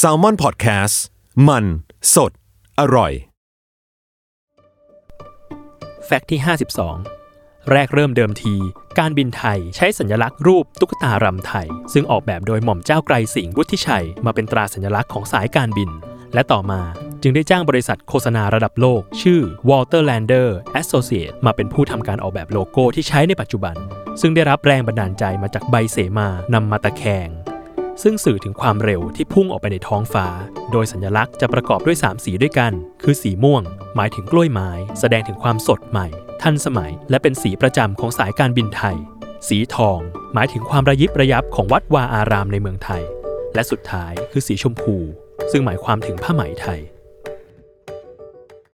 s a l ม o n PODCAST มัน สด อร่อย แฟกต์ที่ 52 แรกเริ่มเดิมที การบินไทยใช้สัญลักษณ์รูปตุ๊กตารำไทย ซึ่งออกแบบโดยหม่อมเจ้าไกรสิงห์วุฒิชัย มาเป็นตราสัญลักษณ์ของสายการบิน และต่อมาจึงได้จ้างบริษัทโฆษณาระดับโลก ชื่อ Walter Lander Associate มาเป็นผู้ทำการออกแบบโลโก้ที่ใช้ในปัจจุบัน ซึ่งได้รับแรงบันดาลใจมาจากใบเสมานำมาตะแคง ซึ่งสื่อถึงความเร็วที่พุ่งออกไปในท้องฟ้า โดยสัญลักษณ์จะประกอบด้วย 3 สีด้วยกัน คือสีม่วง หมายถึงกล้วยไม้ แสดงถึงความสดใหม่ ทันสมัย และเป็นสีประจำของสายการบินไทย สีทอง หมายถึงความระยิบระยับของวัดวาอารามในเมืองไทย และสุดท้ายคือสีชมพู ซึ่งหมายความถึงผ้าไหมไทย